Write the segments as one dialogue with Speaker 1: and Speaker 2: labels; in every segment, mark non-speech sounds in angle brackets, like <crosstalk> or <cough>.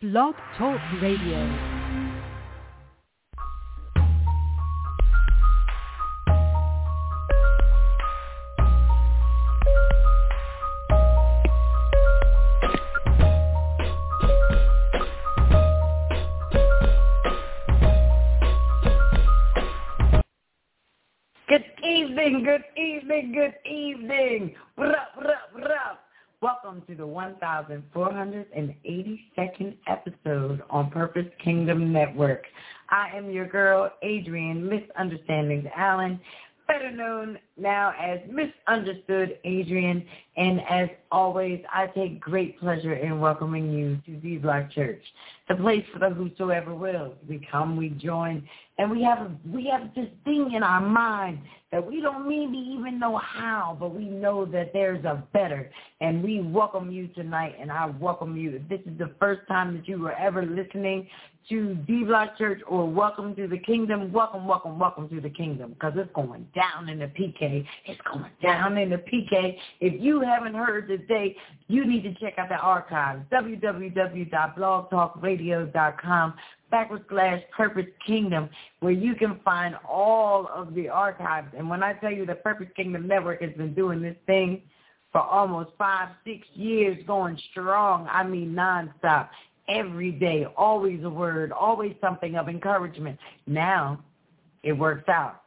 Speaker 1: Blog Talk Radio.
Speaker 2: Good evening, good evening, good evening. What up, what? Welcome to the 1482nd episode on Purpose Kingdom Network. I am your girl, Adrienne Misunderstandings Allen, better known now as Misunderstood Adrienne. And as always, I take great pleasure in welcoming you to D-Block Church, the place for the whosoever will. We come, we join, and we have we have this thing in our mind that we don't maybe even know how, but we know that there's a better. And we welcome you tonight, and I welcome you. If this is the first time that you were ever listening to D Block Church or Welcome to the Kingdom, welcome, welcome, welcome to the Kingdom, because it's going down in the PK. It's going down in the PK. If you haven't heard today, you need to check out the archives, www.blogtalkradio.com backward slash purpose kingdom where you can find all of the archives. And when I tell you the Purpose Kingdom Network has been doing this thing for almost five, six years going strong, I mean nonstop, every day, always a word, always something of encouragement. Now it works out.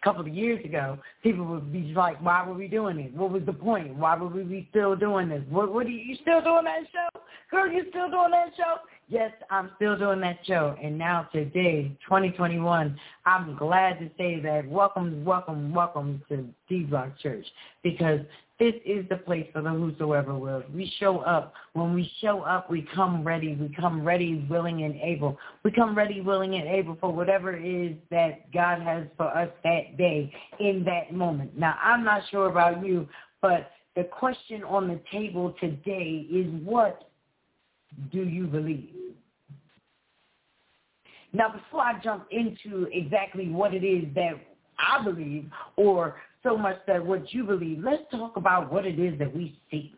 Speaker 2: A couple of years ago, people would be like, why were we doing this? What was the point? Why would we still doing this? What, what are you, you still doing that show? Girl, you still doing that show? Yes, I'm still doing that show. And now today, 2021, I'm glad to say that welcome, welcome, welcome to D-Block Church because this is the place for the whosoever wills. We show up. When we show up, we come ready. We come ready, willing, and able. We come ready, willing, and able for whatever it is that God has for us that day in that moment. Now, I'm not sure about you, but the question on the table today is what do you believe? Now, before I jump into exactly what it is that I believe or so much that what you believe, let's talk about what it is that we see.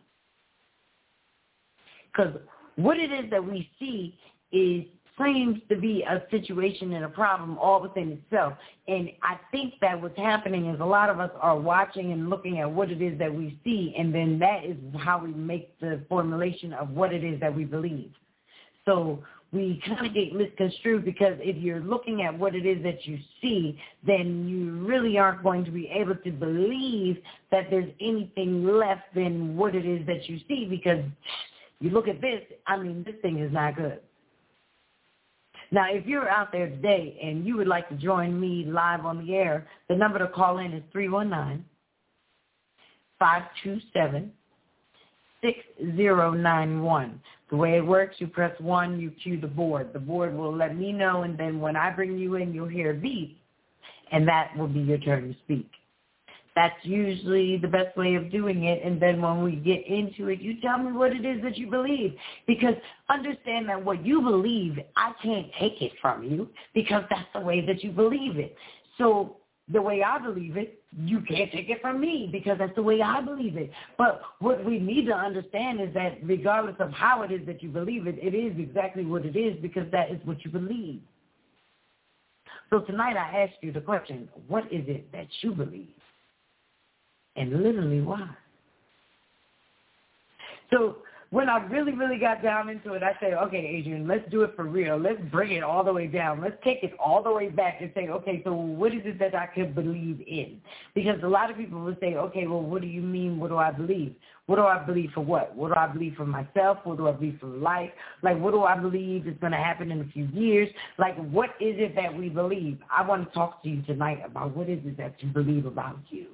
Speaker 2: Because what it is that we see is claims to be a situation and a problem all within itself. And I think that what's happening is a lot of us are watching and looking at what it is that we see, and then that is how we make the formulation of what it is that we believe. So we kind of get misconstrued because if you're looking at what it is that you see, then you really aren't going to be able to believe that there's anything left than what it is that you see because you look at this, I mean, this thing is not good. Now, if you're out there today and you would like to join me live on the air, the number to call in is 319 527 6091. The way it works, you press 1, you cue the board. The board will let me know, and then when I bring you in, you'll hear a beep, and that will be your turn to speak. That's usually the best way of doing it. And then when we get into it, you tell me what it is that you believe. Because understand that what you believe, I can't take it from you because that's the way that you believe it. So the way I believe it, you can't take it from me because that's the way I believe it. But what we need to understand is that regardless of how it is that you believe it, it is exactly what it is because that is what you believe. So tonight I ask you the question, what is it that you believe? And literally why? So when I really, really got down into it, I said, okay, Adrienne, let's do it for real. Let's bring it all the way down. Let's take it all the way back and say, okay, so what is it that I could believe in? Because a lot of people will say, okay, well, what do you mean? What do I believe? What do I believe for what? What do I believe for myself? What do I believe for life? Like, what do I believe is going to happen in a few years? Like, what is it that we believe? I want to talk to you tonight about what is it that you believe about you.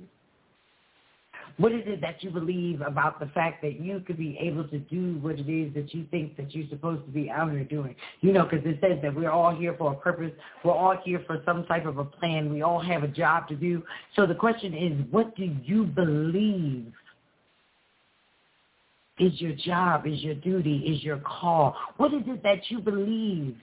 Speaker 2: What is it that you believe about the fact that you could be able to do what it is that you think that you're supposed to be out here doing? You know, because it says that we're all here for a purpose. We're all here for some type of a plan. We all have a job to do. So the question is, what do you believe is your job, is your duty, is your call? What is it that you believe?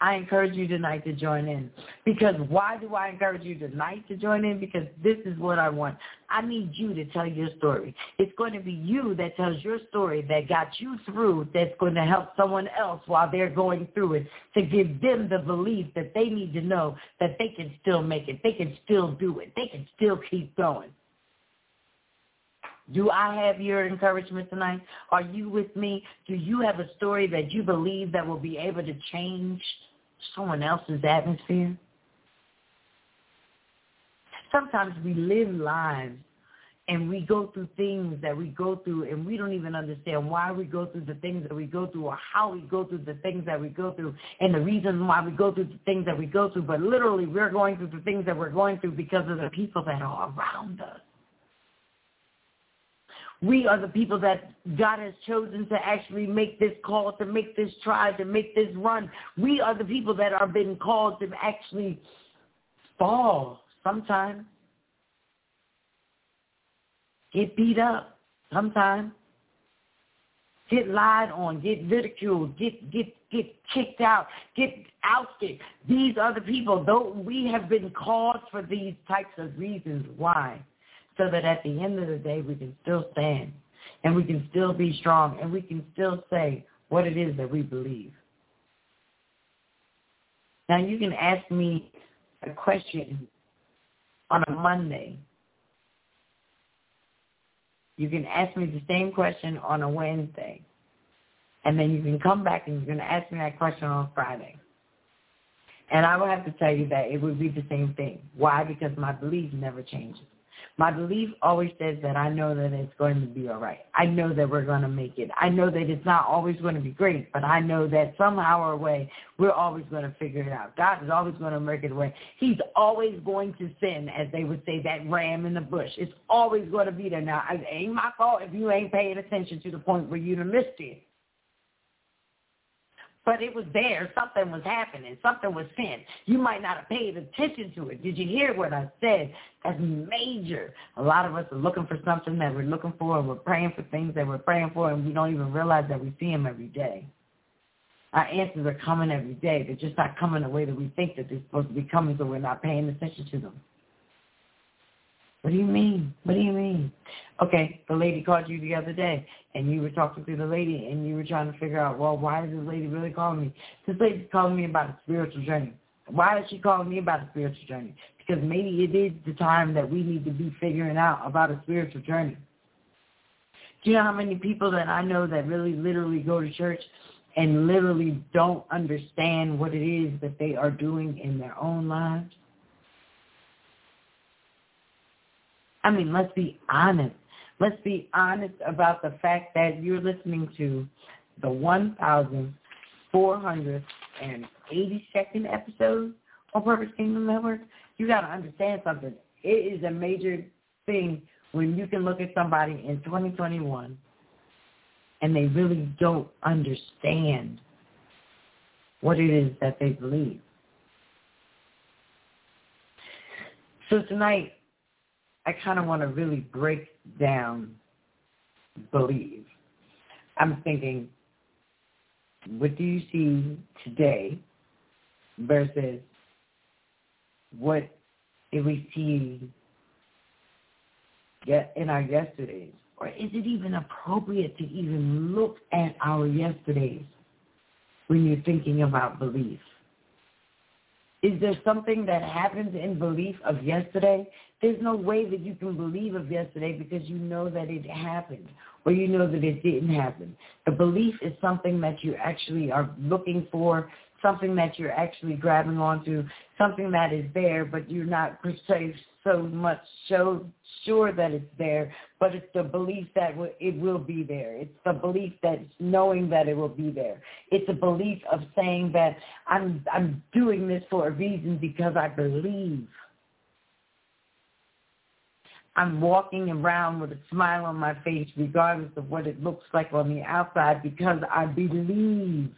Speaker 2: I encourage you tonight to join in. Because why do I encourage you tonight to join in? Because this is what I want. I need you to tell your story. It's going to be you that tells your story that got you through that's going to help someone else while they're going through it to give them the belief that they need to know that they can still make it. They can still do it. They can still keep going. Do I have your encouragement tonight? Are you with me? Do you have a story that you believe that will be able to change someone else's atmosphere? Sometimes we live lives and we go through things that we go through and we don't even understand why we go through the things that we go through or how we go through the things that we go through and the reasons why we go through the things that we go through. But literally we're going through the things that we're going through because of the people that are around us. We are the people that God has chosen to actually make this call, to make this try, to make this run. We are the people that are being called to actually fall sometimes. Get beat up sometimes. Get lied on, get ridiculed, get get get kicked out, get ousted. These are the people. Though we have been called for these types of reasons. Why? So that at the end of the day we can still stand and we can still be strong and we can still say what it is that we believe. Now you can ask me a question on a Monday. You can ask me the same question on a Wednesday. And then you can come back and you're going to ask me that question on Friday. And I will have to tell you that it would be the same thing. Why? Because my belief never changes. My belief always says that I know that it's going to be all right. I know that we're going to make it. I know that it's not always going to be great, but I know that somehow or way we're always going to figure it out. God is always going to make it away. He's always going to send, as they would say, that ram in the bush. It's always going to be there. Now, it ain't my fault if you ain't paying attention to the point where you done missed it but it was there. Something was happening. Something was sent. You might not have paid attention to it. Did you hear what I said? That's major. A lot of us are looking for something that we're looking for, and we're praying for things that we're praying for, and we don't even realize that we see them every day. Our answers are coming every day. They're just not coming the way that we think that they're supposed to be coming, so we're not paying attention to them. What do you mean? What do you mean? Okay, the lady called you the other day, and you were talking to the lady, and you were trying to figure out, well, why is this lady really calling me? This lady's calling me about a spiritual journey. Why is she calling me about a spiritual journey? Because maybe it is the time that we need to be figuring out about a spiritual journey. Do you know how many people that I know that really literally go to church and literally don't understand what it is that they are doing in their own lives? I mean, let's be honest. Let's be honest about the fact that you're listening to the 1,482nd episode on Purpose Kingdom Network. You got to understand something. It is a major thing when you can look at somebody in 2021 and they really don't understand what it is that they believe. So tonight, I kind of want to really break down believe. I'm thinking, what do you see today versus what did we see in our yesterdays? Or is it even appropriate to even look at our yesterdays when you're thinking about belief? Is there something that happens in belief of yesterday there's no way that you can believe of yesterday because you know that it happened or you know that it didn't happen. The belief is something that you actually are looking for, something that you're actually grabbing onto, something that is there, but you're not per se so much so sure that it's there, but it's the belief that it will be there. It's the belief that knowing that it will be there. It's a belief of saying that I'm I'm doing this for a reason because I believe. I'm walking around with a smile on my face regardless of what it looks like on the outside because I believe.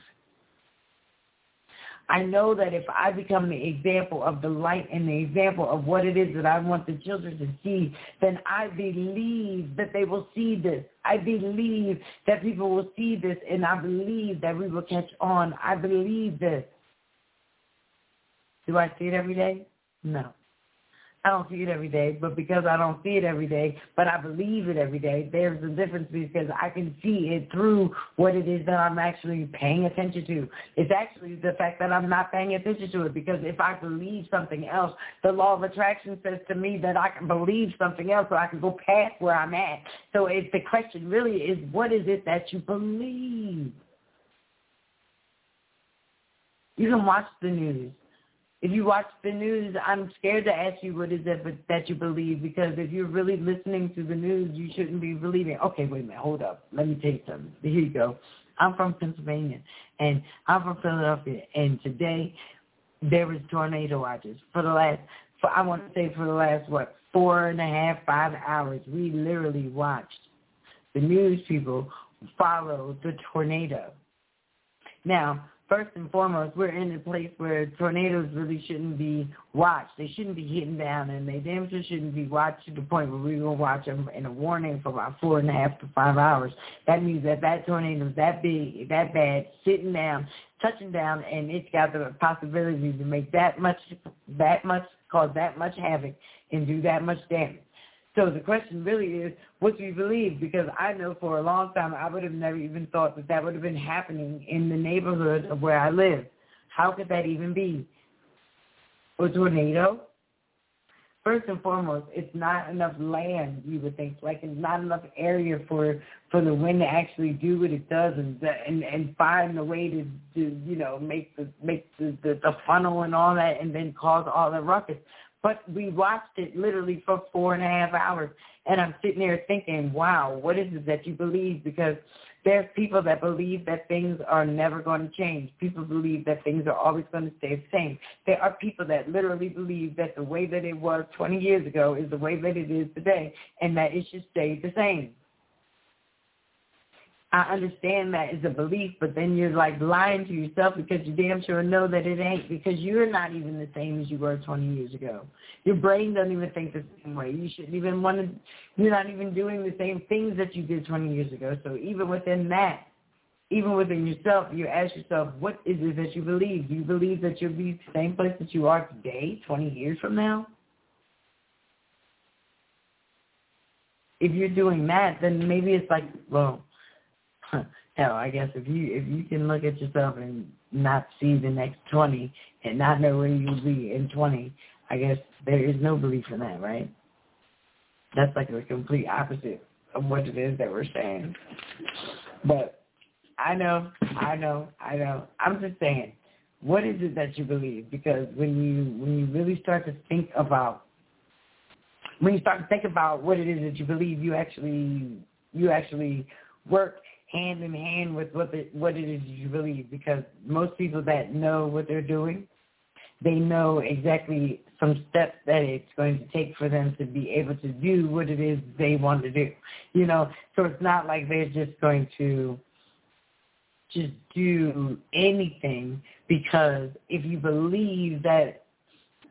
Speaker 2: I know that if I become the example of the light and the example of what it is that I want the children to see, then I believe that they will see this. I believe that people will see this and I believe that we will catch on. I believe this. Do I see it every day? No. I don't see it every day, but because I don't see it every day, but I believe it every day, there's a difference because I can see it through what it is that I'm actually paying attention to. It's actually the fact that I'm not paying attention to it because if I believe something else, the law of attraction says to me that I can believe something else so I can go past where I'm at. So if the question really is, what is it that you believe? You can watch the news if you watch the news, I'm scared to ask you what is it that you believe because if you're really listening to the news, you shouldn't be believing. Okay, wait a minute, hold up. Let me you something. Here you go. I'm from Pennsylvania and I'm from Philadelphia, and today there was tornado watches for the last. For, I want to say for the last what four and a half, five hours. We literally watched the news people follow the tornado. Now, first and foremost, we're in a place where tornadoes really shouldn't be watched. They shouldn't be hitting down, and they damn sure shouldn't be watched to the point where we're going to watch them in a warning for about four and a half to five hours. That means that that tornado is that big, that bad, sitting down, touching down, and it's got the possibility to make that much, that much, cause that much havoc and do that much damage. So the question really is, what do you believe? Because I know for a long time I would have never even thought that that would have been happening in the neighborhood of where I live. How could that even be? A tornado? First and foremost, it's not enough land. You would think like it's not enough area for for the wind to actually do what it does and and and find a way to to you know make the make the, the the funnel and all that and then cause all the ruckus. But we watched it literally for four and a half hours. And I'm sitting there thinking, wow, what is it that you believe? Because there's people that believe that things are never going to change. People believe that things are always going to stay the same. There are people that literally believe that the way that it was 20 years ago is the way that it is today and that it should stay the same. I understand that is a belief, but then you're like lying to yourself because you damn sure know that it ain't because you're not even the same as you were 20 years ago. Your brain doesn't even think the same way. You shouldn't even want to, you're not even doing the same things that you did 20 years ago. So even within that, even within yourself, you ask yourself, what is it that you believe? Do you believe that you'll be the same place that you are today, 20 years from now? If you're doing that, then maybe it's like, well, hell, I guess if you if you can look at yourself and not see the next twenty and not know where you'll be in twenty, I guess there is no belief in that, right? That's like the complete opposite of what it is that we're saying. But I know, I know, I know. I'm just saying, what is it that you believe? Because when you when you really start to think about when you start to think about what it is that you believe, you actually you actually work hand in hand with what what it is you believe because most people that know what they're doing, they know exactly some steps that it's going to take for them to be able to do what it is they want to do. You know, so it's not like they're just going to just do anything because if you believe that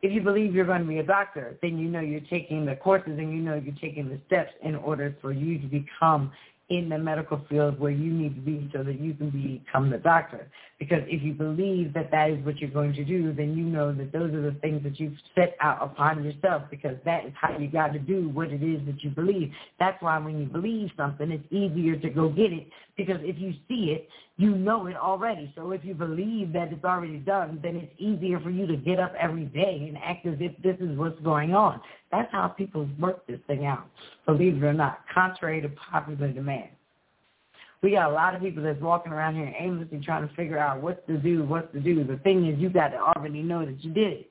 Speaker 2: if you believe you're going to be a doctor, then you know you're taking the courses and you know you're taking the steps in order for you to become in the medical field where you need to be so that you can become the doctor. Because if you believe that that is what you're going to do, then you know that those are the things that you've set out upon yourself because that is how you got to do what it is that you believe. That's why when you believe something, it's easier to go get it because if you see it, you know it already. So if you believe that it's already done, then it's easier for you to get up every day and act as if this is what's going on. That's how people work this thing out, believe it or not, contrary to popular demand. We got a lot of people that's walking around here aimlessly trying to figure out what to do, what to do. The thing is, you got to already know that you did it.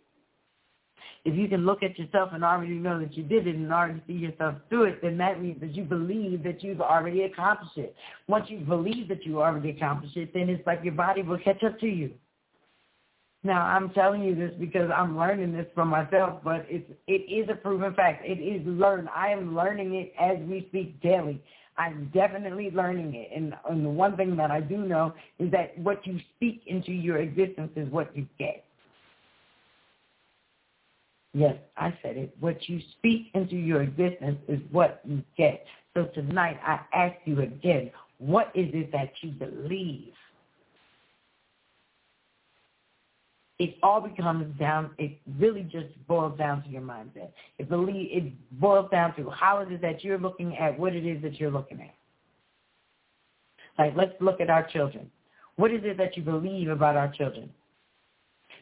Speaker 2: If you can look at yourself and already know that you did it and already see yourself through it, then that means that you believe that you've already accomplished it. Once you believe that you already accomplished it, then it's like your body will catch up to you. Now I'm telling you this because I'm learning this from myself, but it's it is a proven fact. It is learned. I am learning it as we speak daily. I'm definitely learning it, and, and the one thing that I do know is that what you speak into your existence is what you get. Yes, I said it. What you speak into your existence is what you get. So tonight I ask you again, what is it that you believe? it all becomes down. It really just boils down to your mindset. It believe it boils down to how it is that you're looking at what it is that you're looking at. Like let's look at our children. What is it that you believe about our children?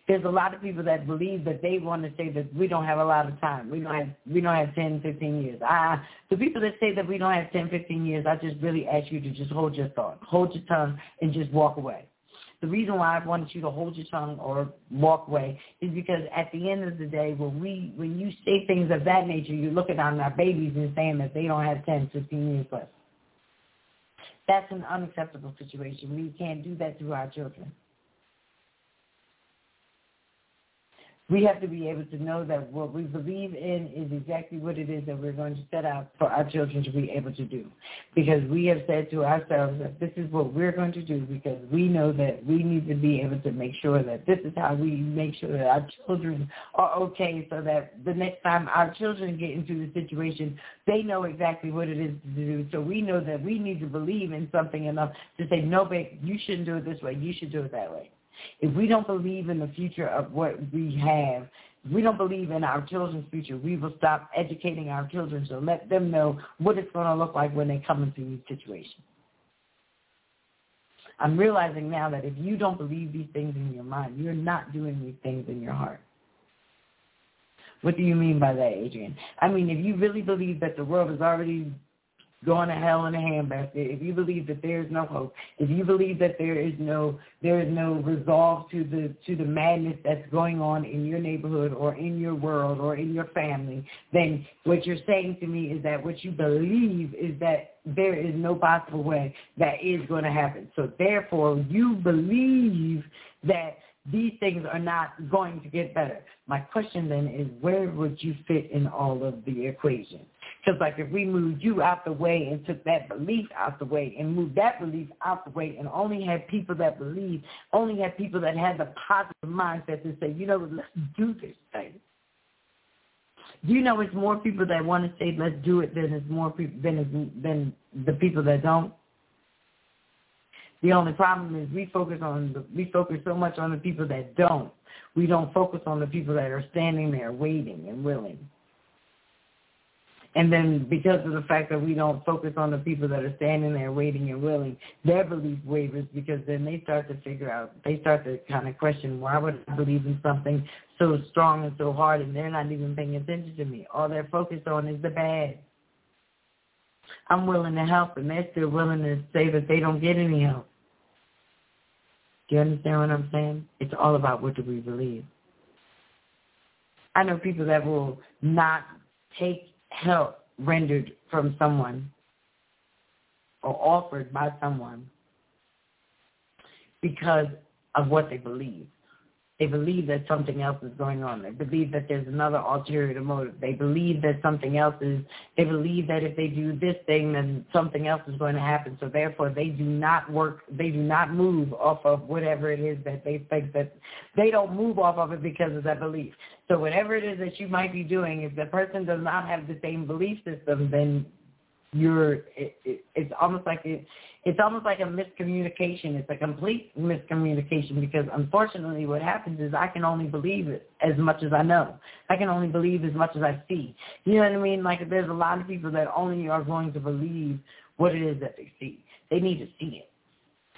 Speaker 2: There's a lot of people that believe that they want to say that we don't have a lot of time. We don't have we don't have 10, 15 years. I, the people that say that we don't have 10, 15 years, I just really ask you to just hold your thought, hold your tongue, and just walk away. The reason why I wanted you to hold your tongue or walk away is because at the end of the day, when we when you say things of that nature, you're looking on our babies and saying that they don't have 10, 15 years left. That's an unacceptable situation. We can't do that to our children. We have to be able to know that what we believe in is exactly what it is that we're going to set out for our children to be able to do. Because we have said to ourselves that this is what we're going to do because we know that we need to be able to make sure that this is how we make sure that our children are okay so that the next time our children get into the situation, they know exactly what it is to do. So we know that we need to believe in something enough to say, no, babe, you shouldn't do it this way. You should do it that way. If we don't believe in the future of what we have, if we don't believe in our children's future, we will stop educating our children to let them know what it's going to look like when they come into these situations. I'm realizing now that if you don't believe these things in your mind, you're not doing these things in your heart. What do you mean by that, Adrienne? I mean, if you really believe that the world is already going to hell in a handbasket, if you believe that there is no hope, if you believe that there is no there is no resolve to the to the madness that's going on in your neighborhood or in your world or in your family, then what you're saying to me is that what you believe is that there is no possible way that is going to happen. So therefore, you believe that these things are not going to get better. My question then is where would you fit in all of the equation? Because like if we moved you out the way and took that belief out the way and moved that belief out the way and only had people that believe, only had people that had the positive mindset to say, you know, let's do this thing. Do you know it's more people that want to say let's do it than it's more people than than the people that don't? The only problem is we focus on the, we focus so much on the people that don't. We don't focus on the people that are standing there waiting and willing. And then because of the fact that we don't focus on the people that are standing there waiting and willing, their belief wavers because then they start to figure out, they start to kind of question, why would I believe in something so strong and so hard and they're not even paying attention to me? All they're focused on is the bad. I'm willing to help and they're still willing to say that they don't get any help. Do you understand what I'm saying? It's all about what do we believe. I know people that will not take help rendered from someone or offered by someone because of what they believe. They believe that something else is going on. They believe that there's another ulterior motive. They believe that something else is, they believe that if they do this thing, then something else is going to happen. So therefore, they do not work, they do not move off of whatever it is that they think that, they don't move off of it because of that belief. So whatever it is that you might be doing, if the person does not have the same belief system, then you're, it, it, it's almost like it, it's almost like a miscommunication. It's a complete miscommunication because unfortunately what happens is I can only believe it as much as I know. I can only believe as much as I see. You know what I mean? Like there's a lot of people that only are going to believe what it is that they see. They need to see it.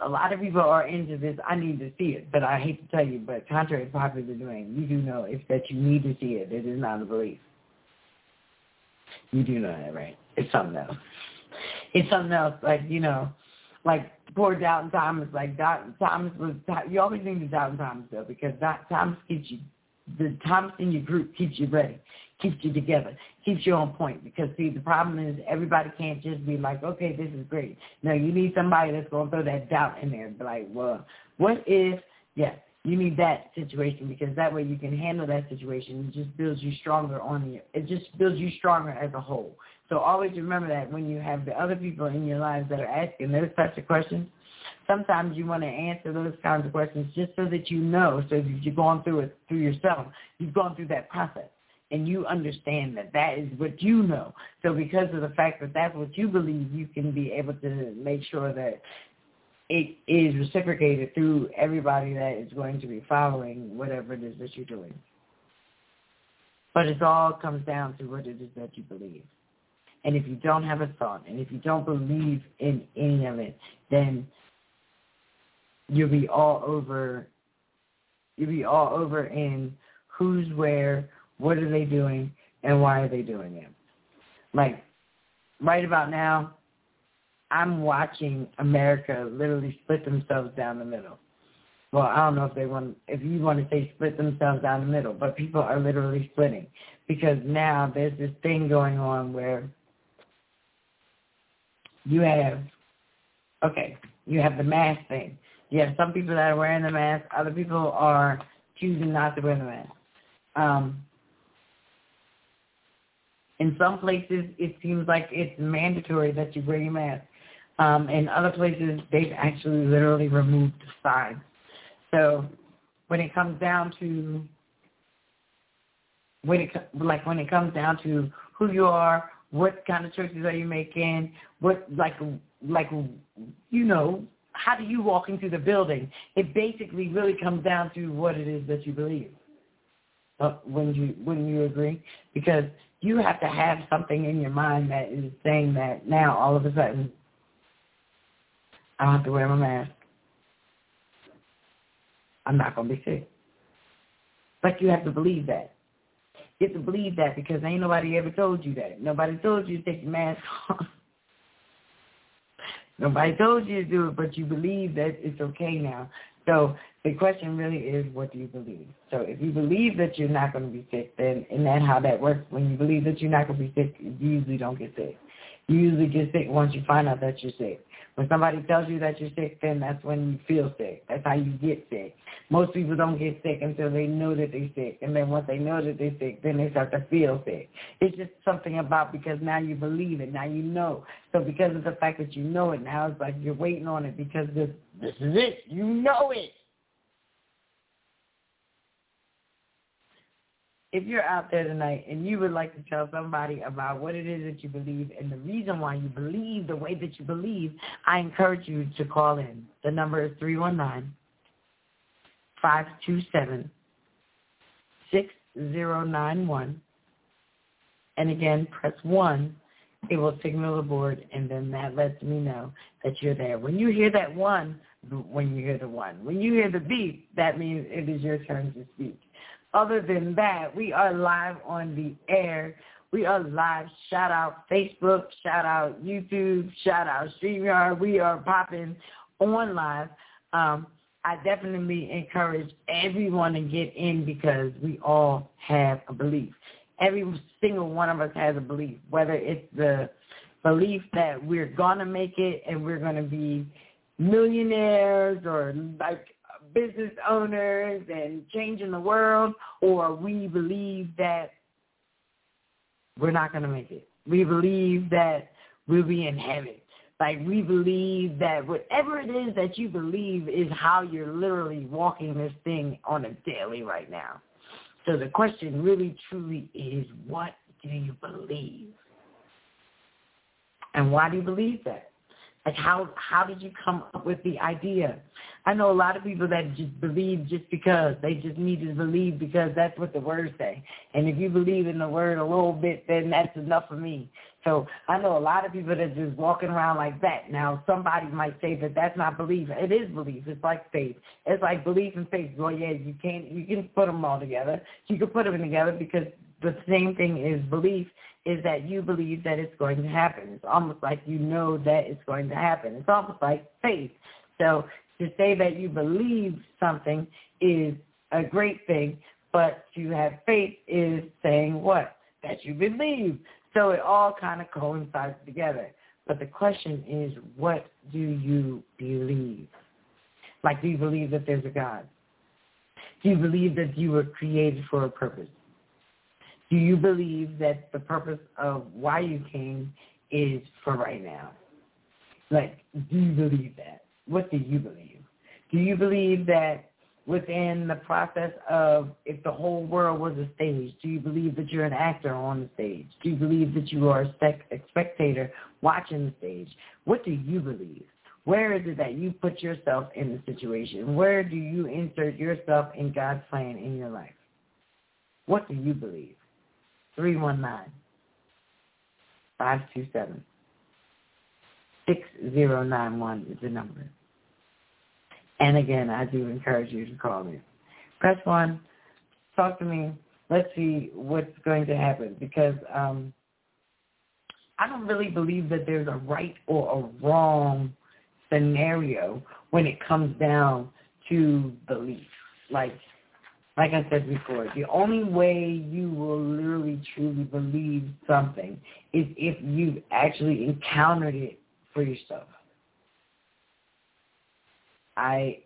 Speaker 2: A lot of people are into this, I need to see it, but I hate to tell you, but contrary to popular domain, you do know if that you need to see it. It is not a belief. You do know that, right? It's something else. It's something else, like, you know, like poor Doubting Thomas, like Doubting Thomas was, you always need to Doubting Thomas though, because that Thomas keeps you, the Thomas in your group keeps you ready, keeps you together, keeps you on point. Because see, the problem is everybody can't just be like, okay, this is great. No, you need somebody that's going to throw that doubt in there and be like, well, what if, yeah, you need that situation because that way you can handle that situation. It just builds you stronger on you. It just builds you stronger as a whole. So always remember that when you have the other people in your lives that are asking those types of questions, sometimes you want to answer those kinds of questions just so that you know. So if you're going through it through yourself, you've gone through that process and you understand that that is what you know. So because of the fact that that's what you believe, you can be able to make sure that it is reciprocated through everybody that is going to be following whatever it is that you're doing. But it all comes down to what it is that you believe. And if you don't have a thought, and if you don't believe in any of it, then you'll be all over. You'll be all over in who's where, what are they doing, and why are they doing it. Like right about now, I'm watching America literally split themselves down the middle. Well, I don't know if they want, if you want to say split themselves down the middle, but people are literally splitting because now there's this thing going on where you have, okay, you have the mask thing. You have some people that are wearing the mask. Other people are choosing not to wear the mask. Um, in some places, it seems like it's mandatory that you wear your mask. Um, in other places, they've actually literally removed the signs. So when it comes down to when it like when it comes down to who you are, what kind of choices are you making, what like like you know, how do you walk into the building? It basically really comes down to what it is that you believe. Uh, wouldn't you wouldn't you agree? Because you have to have something in your mind that is saying that now all of a sudden I don't have to wear my mask. I'm not going to be sick. But you have to believe that. You have to believe that because ain't nobody ever told you that. Nobody told you to take your mask <laughs> off. nobody told you to do it, but you believe that it's okay now. So the question really is, what do you believe? So if you believe that you're not going to be sick, then and that how that works. When you believe that you're not going to be sick, you usually don't get sick. You usually get sick once you find out that you're sick. When somebody tells you that you're sick, then that's when you feel sick. That's how you get sick. Most people don't get sick until they know that they're sick. And then once they know that they're sick, then they start to feel sick. It's just something about because now you believe it. Now you know. So because of the fact that you know it, now it's like you're waiting on it because this, this is it. You know it. If you're out there tonight and you would like to tell somebody about what it is that you believe and the reason why you believe the way that you believe, I encourage you to call in. The number is 319 527 6091. And again, press 1. It will signal the board, and then that lets me know that you're there. When you hear that 1, when you hear the 1. When you hear the beep, that means it is your turn to speak. Other than that, we are live on the air. We are live. Shout out Facebook, shout out YouTube, shout out StreamYard. We are popping on live. Um, I definitely encourage everyone to get in because we all have a belief. Every single one of us has a belief, whether it's the belief that we're going to make it and we're going to be millionaires or like business owners and changing the world, or we believe that we're not going to make it. We believe that we'll be in heaven. Like we believe that whatever it is that you believe is how you're literally walking this thing on a daily right now. So the question really truly is, what do you believe? And why do you believe that? Like how how did you come up with the idea? I know a lot of people that just believe just because they just need to believe because that's what the words say. And if you believe in the word a little bit, then that's enough for me. So I know a lot of people that just walking around like that. Now somebody might say that that's not belief. It is belief. It's like faith. It's like belief and faith. Well, yeah, you can't you can put them all together. You can put them together because the same thing is belief is that you believe that it's going to happen. It's almost like you know that it's going to happen. It's almost like faith. So to say that you believe something is a great thing, but to have faith is saying what? That you believe. So it all kind of coincides together. But the question is, what do you believe? Like, do you believe that there's a God? Do you believe that you were created for a purpose? Do you believe that the purpose of why you came is for right now? Like, do you believe that? What do you believe? Do you believe that within the process of if the whole world was a stage, do you believe that you're an actor on the stage? Do you believe that you are a, spec- a spectator watching the stage? What do you believe? Where is it that you put yourself in the situation? Where do you insert yourself in God's plan in your life? What do you believe? 319 527 6091 is the number. And again, I do encourage you to call me. Press 1, talk to me. Let's see what's going to happen because um, I don't really believe that there's a right or a wrong scenario when it comes down to belief. Like, like I said before, the only way you will literally truly believe something is if you've actually encountered it for yourself. I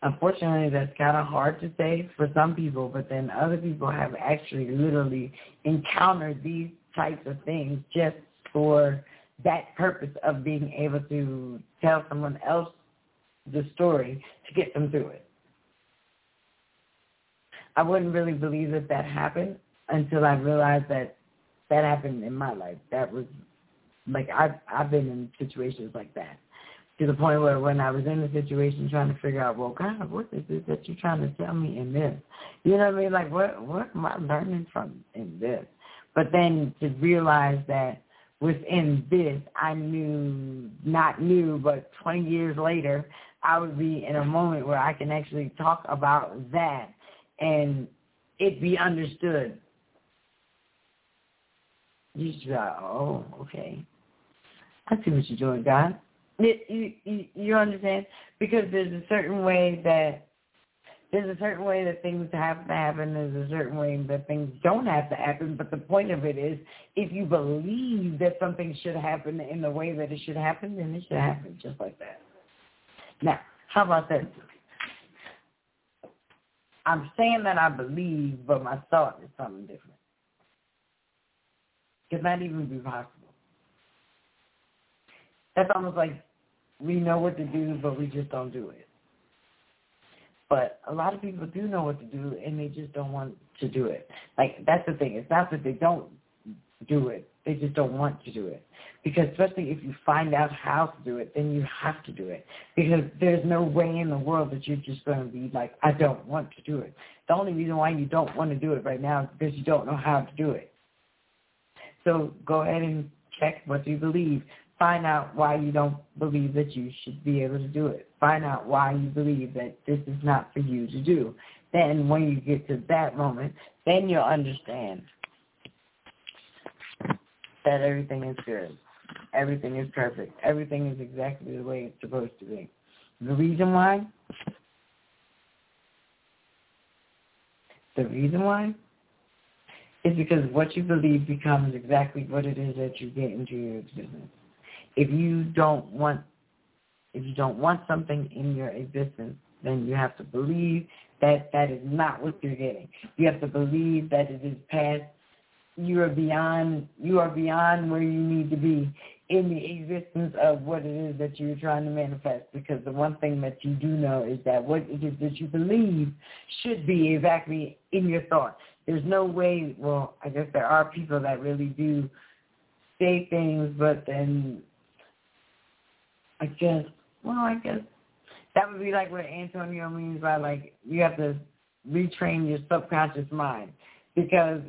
Speaker 2: unfortunately that's kind of hard to say for some people, but then other people have actually literally encountered these types of things just for that purpose of being able to tell someone else the story to get them through it. I wouldn't really believe that that happened until I realized that that happened in my life. That was like I've I've been in situations like that to the point where when I was in the situation trying to figure out, well, God, what is this that you're trying to tell me in this? You know what I mean? Like, what what am I learning from in this? But then to realize that within this, I knew, not knew, but 20 years later, I would be in a moment where I can actually talk about that and it be understood. You just like, oh, okay. I see what you're doing, God. You, you, you understand? Because there's a certain way that there's a certain way that things have to happen. There's a certain way that things don't have to happen. But the point of it is, if you believe that something should happen in the way that it should happen, then it should happen just like that. Now, how about that? I'm saying that I believe, but my thought is something different. Could not even be possible. That's almost like we know what to do, but we just don't do it. But a lot of people do know what to do, and they just don't want to do it. Like that's the thing. It's not that they don't do it; they just don't want to do it. Because especially if you find out how to do it, then you have to do it. Because there's no way in the world that you're just going to be like, I don't want to do it. The only reason why you don't want to do it right now is because you don't know how to do it. So go ahead and check what you believe. Find out why you don't believe that you should be able to do it. Find out why you believe that this is not for you to do. Then when you get to that moment, then you'll understand that everything is good. Everything is perfect. Everything is exactly the way it's supposed to be. The reason why? The reason why is because what you believe becomes exactly what it is that you get into your existence if you don't want if you don't want something in your existence, then you have to believe that that is not what you're getting. You have to believe that it is past you are beyond you are beyond where you need to be in the existence of what it is that you're trying to manifest because the one thing that you do know is that what it is that you believe should be exactly in your thought. There's no way well, I guess there are people that really do say things but then I guess. Well, I guess that would be like what Antonio means by like you have to retrain your subconscious mind because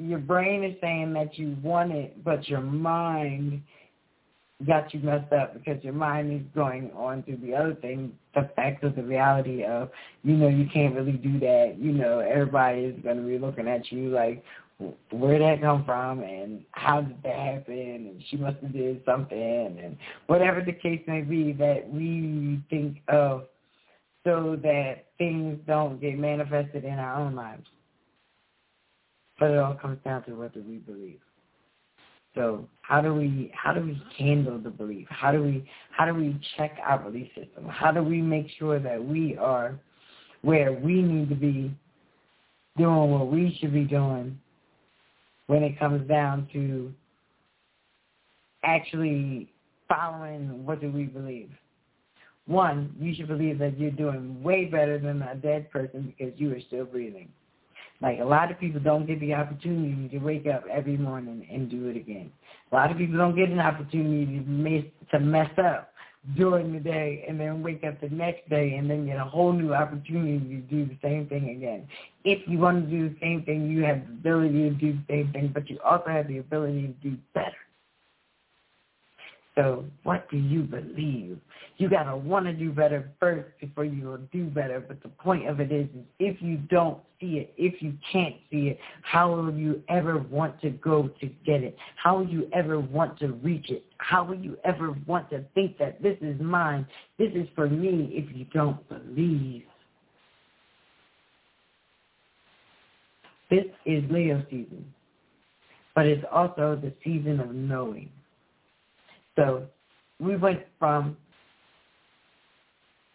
Speaker 2: your brain is saying that you want it, but your mind got you messed up because your mind is going on to the other thing, the fact of the reality of, you know, you can't really do that. You know, everybody is going to be looking at you like, where did that come from and how did that happen and she must have did something and whatever the case may be that we think of so that things don't get manifested in our own lives. But it all comes down to what do we believe. So how do we how do we handle the belief? How do we how do we check our belief system? How do we make sure that we are where we need to be doing what we should be doing when it comes down to actually following what do we believe. One, you should believe that you're doing way better than a dead person because you are still breathing. Like a lot of people don't get the opportunity to wake up every morning and do it again. A lot of people don't get an opportunity to mess, to mess up during the day and then wake up the next day and then get a whole new opportunity to do the same thing again. If you want to do the same thing, you have the ability to do the same thing, but you also have the ability to do better. So what do you believe? You got to want to do better first before you will do better. But the point of it is, is if you don't see it, if you can't see it, how will you ever want to go to get it? How will you ever want to reach it? How will you ever want to think that this is mine, this is for me if you don't believe? This is Leo season, but it's also the season of knowing. So we went from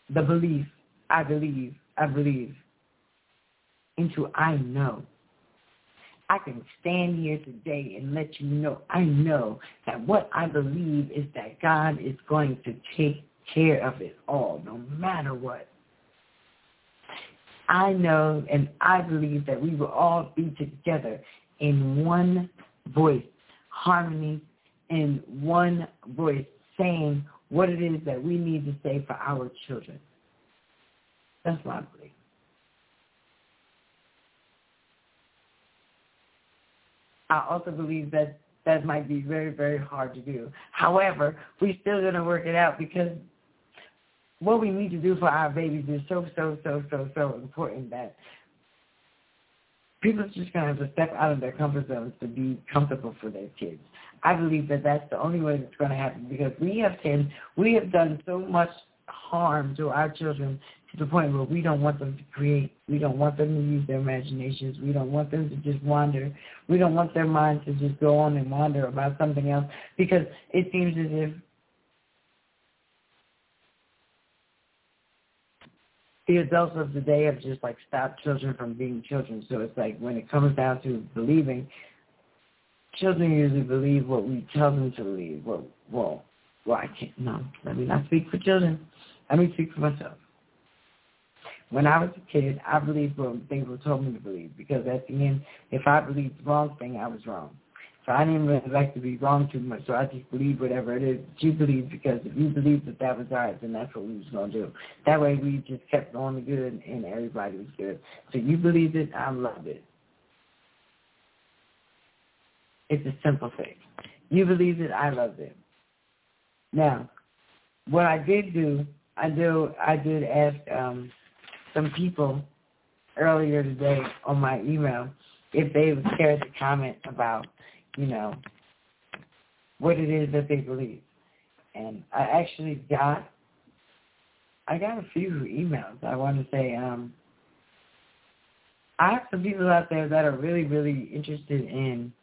Speaker 2: the belief, I believe, I believe, into I know. I can stand here today and let you know I know that what I believe is that God is going to take care of it all, no matter what. I know and I believe that we will all be together in one voice, harmony, in one voice saying what it is that we need to say for our children. That's what I believe. I also believe that that might be very, very hard to do. However, we're still going to work it out because what we need to do for our babies is so, so, so, so, so important that people are just going to have to step out of their comfort zones to be comfortable for their kids. I believe that that's the only way that's going to happen because we have been, we have done so much harm to our children to the point where we don't want them to create. We don't want them to use their imaginations. We don't want them to just wander. We don't want their minds to just go on and wander about something else because it seems as if the adults of the day have just like stopped children from being children. So it's like when it comes down to believing, children usually believe what we tell them to believe. Well, well, well, I can't. No, let me not speak for children. Let me speak for myself. When I was a kid, I believed what things were told me to believe because at the end, if I believed the wrong thing, I was wrong. So I didn't really like to be wrong too much, so I just believed whatever it is that you believe because if you believed that that was right, then that's what we was going to do. That way we just kept going the good and everybody was good. So you believed it, I loved it. It's a simple thing. You believed it, I loved it. Now, what I did do, I do, I did ask um, some people earlier today on my email if they would care to comment about, you know, what it is that they believe. And I actually got, I got a few emails. I want to say, um, I have some people out there that are really, really interested in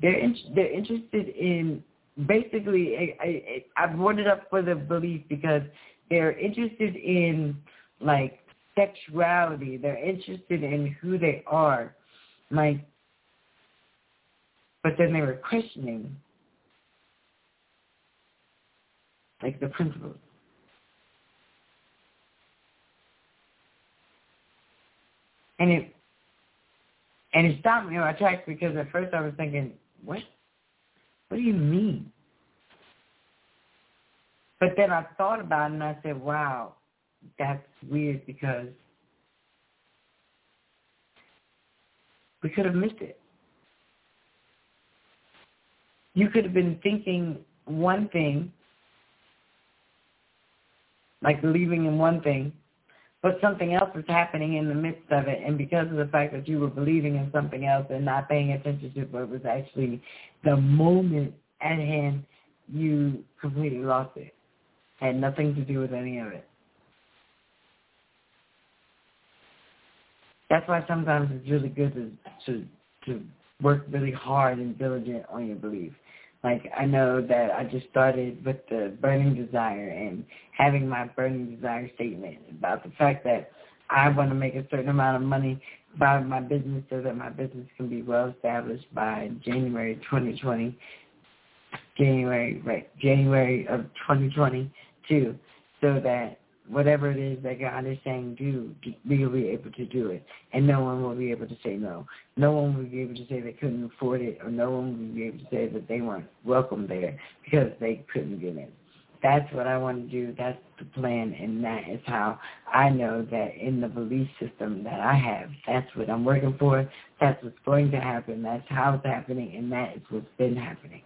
Speaker 2: they're in, they're interested in basically. I, I, I brought it up for the belief because they're interested in like sexuality. They're interested in who they are, like. But then they were questioning like the principles. And it and it stopped me in my tracks because at first I was thinking, what? What do you mean? But then I thought about it and I said, wow, that's weird because we could have missed it. You could have been thinking one thing, like believing in one thing, but something else is happening in the midst of it. And because of the fact that you were believing in something else and not paying attention to what was actually the moment at hand, you completely lost it. Had nothing to do with any of it. That's why sometimes it's really good to to to work really hard and diligent on your belief. Like I know that I just started with the burning desire and having my burning desire statement about the fact that I want to make a certain amount of money by my business so that my business can be well established by January 2020. January, right, January of 2022, so that whatever it is that God is saying do, will be able to do it. And no one will be able to say no. No one will be able to say they couldn't afford it or no one will be able to say that they weren't welcome there because they couldn't get in. That's what I want to do. That's the plan, and that is how I know that in the belief system that I have, that's what I'm working for. That's what's going to happen. That's how it's happening, and that is what's been happening.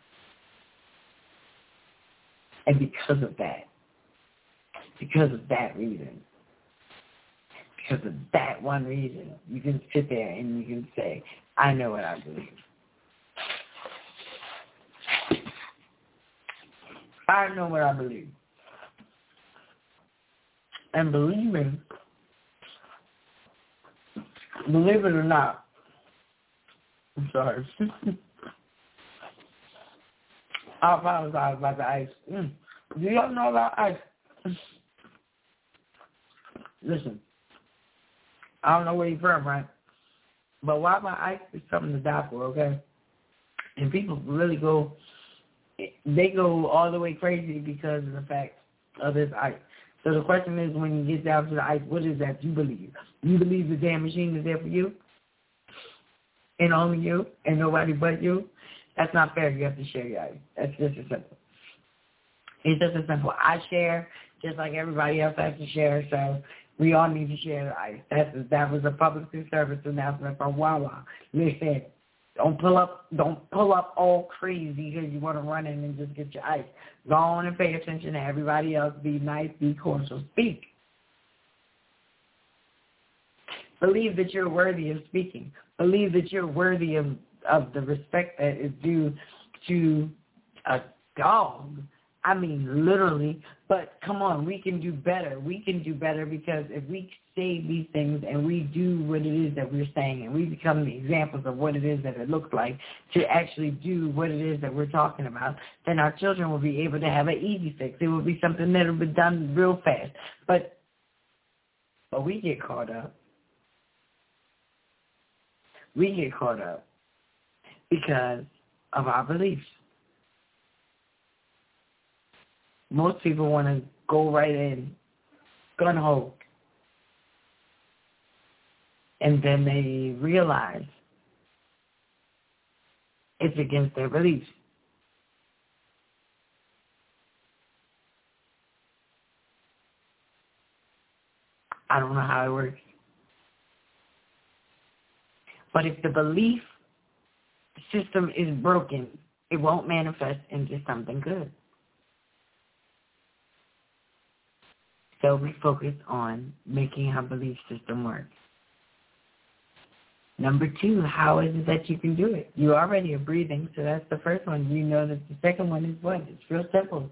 Speaker 2: And because of that, because of that reason, because of that one reason, you can sit there and you can say, I know what I believe. I know what I believe. And believing, believe it or not, I'm sorry. <laughs> I apologize about the ice. Mm. Do y'all know about ice? Listen, I don't know where you're from, right? But why my ice is something to die for, okay? And people really go, they go all the way crazy because of the fact of this ice. So the question is, when you get down to the ice, what is that you believe? You believe the damn machine is there for you, and only you, and nobody but you. That's not fair. You have to share your ice. That's just as simple. It's just as simple. I share just like everybody else has to share. So we all need to share ice. That's that was a public service announcement from Wawa. Listen, don't pull up don't pull up all crazy because you want to run in and just get your ice. Go on and pay attention to everybody else. Be nice, be cordial, speak. Believe that you're worthy of speaking. Believe that you're worthy of, of the respect that is due to a dog I mean, literally. But come on, we can do better. We can do better because if we say these things and we do what it is that we're saying and we become the examples of what it is that it looks like to actually do what it is that we're talking about, then our children will be able to have an easy fix. It will be something that will be done real fast. But but we get caught up. We get caught up because of our beliefs. Most people want to go right in, gun ho, and then they realize it's against their beliefs. I don't know how it works. But if the belief system is broken, it won't manifest into something good. So we focus on making our belief system work. Number two, how is it that you can do it? You already are breathing, so that's the first one. You know that the second one is what? It's real simple.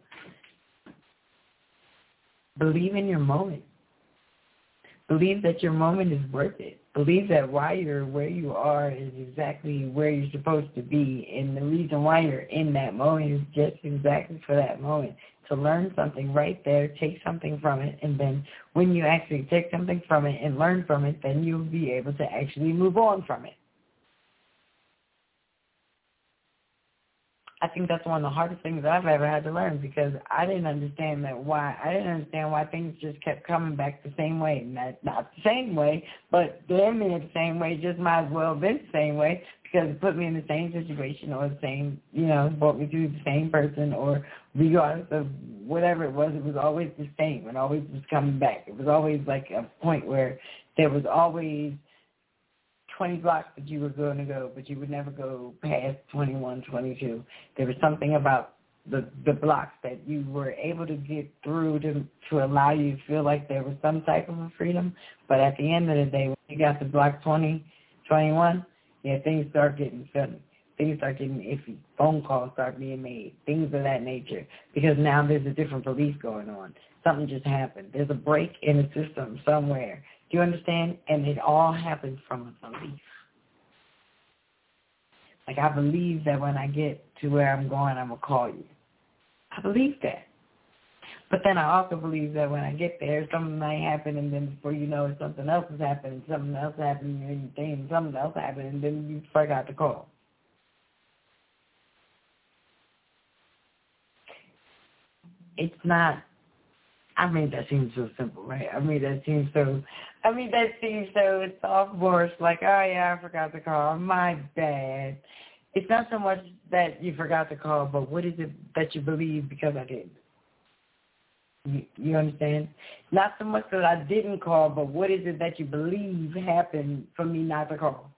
Speaker 2: Believe in your moment. Believe that your moment is worth it. Believe that why you're where you are is exactly where you're supposed to be. And the reason why you're in that moment is just exactly for that moment to learn something right there, take something from it, and then when you actually take something from it and learn from it, then you'll be able to actually move on from it. I think that's one of the hardest things I've ever had to learn because I didn't understand that why I didn't understand why things just kept coming back the same way. Not not the same way, but damn near the same way, just might as well have been the same way because it put me in the same situation or the same you know, brought me through the same person or regardless of whatever it was, it was always the same and always was coming back. It was always like a point where there was always 20 blocks that you were going to go, but you would never go past 21, 22. There was something about the the blocks that you were able to get through to to allow you to feel like there was some type of a freedom. But at the end of the day, when you got to block 20, 21, yeah, things start getting funny. Things start getting iffy. Phone calls start being made. Things of that nature. Because now there's a different belief going on. Something just happened. There's a break in the system somewhere do you understand? And it all happens from a belief. Like I believe that when I get to where I'm going, I'm to call you. I believe that. But then I also believe that when I get there, something might happen, and then before you know it, something else is happening, something else happening, and think something else happened, and then you forgot to call. It's not I mean, that seems so simple, right? I mean, that seems so, I mean, that seems so, it's sophomore. like, oh yeah, I forgot to call. My bad. It's not so much that you forgot to call, but what is it that you believe because I did? You, you understand? Not so much that I didn't call, but what is it that you believe happened for me not to call?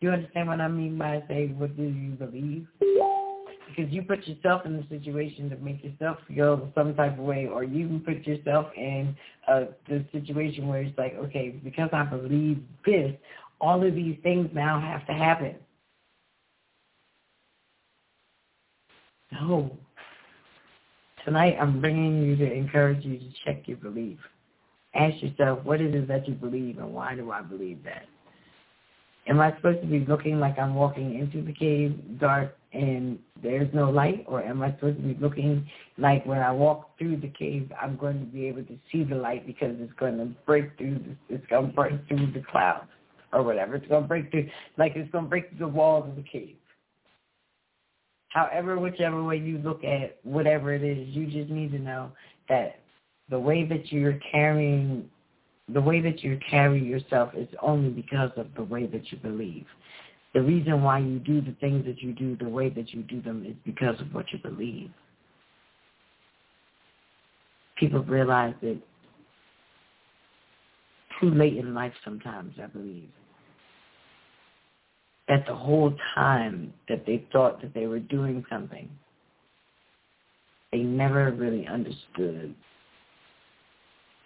Speaker 2: You understand what I mean by say, what do you believe? Because you put yourself in the situation to make yourself feel some type of way, or you put yourself in uh, the situation where it's like, okay, because I believe this, all of these things now have to happen. No. Tonight I'm bringing you to encourage you to check your belief. Ask yourself, what is it that you believe and why do I believe that? Am I supposed to be looking like I'm walking into the cave dark and there's no light? Or am I supposed to be looking like when I walk through the cave, I'm going to be able to see the light because it's going to break through, the, it's going to break through the clouds or whatever. It's going to break through, like it's going to break through the walls of the cave. However, whichever way you look at whatever it is, you just need to know that the way that you're carrying the way that you carry yourself is only because of the way that you believe. The reason why you do the things that you do the way that you do them is because of what you believe. People realize it too late in life sometimes, I believe. That the whole time that they thought that they were doing something, they never really understood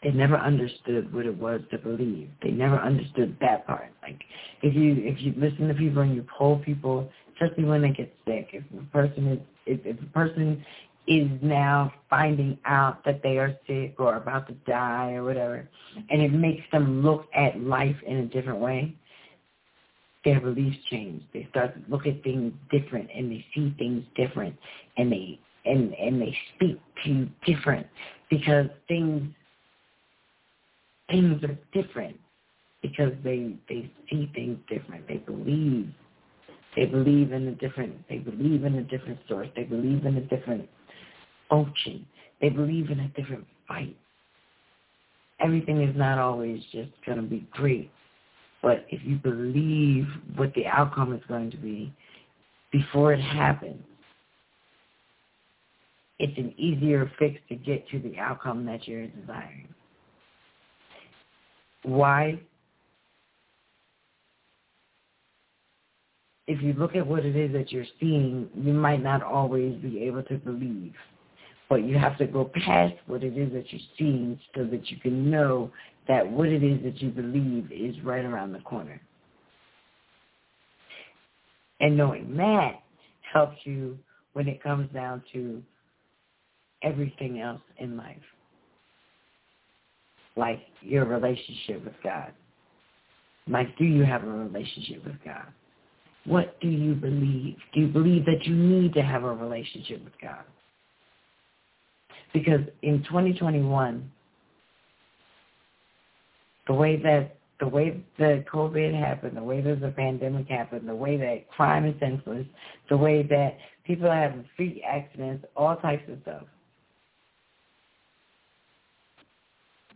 Speaker 2: they never understood what it was to believe. They never understood that part. Like if you if you listen to people and you poll people, especially when they get sick, if a person is if, if a person is now finding out that they are sick or about to die or whatever, and it makes them look at life in a different way, their beliefs change. They start to look at things different and they see things different and they and and they speak to you different because things things are different because they they see things different. They believe they believe in a different they believe in a different source. They believe in a different function. They believe in a different fight. Everything is not always just to be great. But if you believe what the outcome is going to be before it happens, it's an easier fix to get to the outcome that you're desiring. Why? If you look at what it is that you're seeing, you might not always be able to believe. But you have to go past what it is that you're seeing so that you can know that what it is that you believe is right around the corner. And knowing that helps you when it comes down to everything else in life like your relationship with God? Like, do you have a relationship with God? What do you believe? Do you believe that you need to have a relationship with God? Because in 2021, the way that the way that COVID happened, the way that the pandemic happened, the way that crime is senseless, the way that people are having freak accidents, all types of stuff.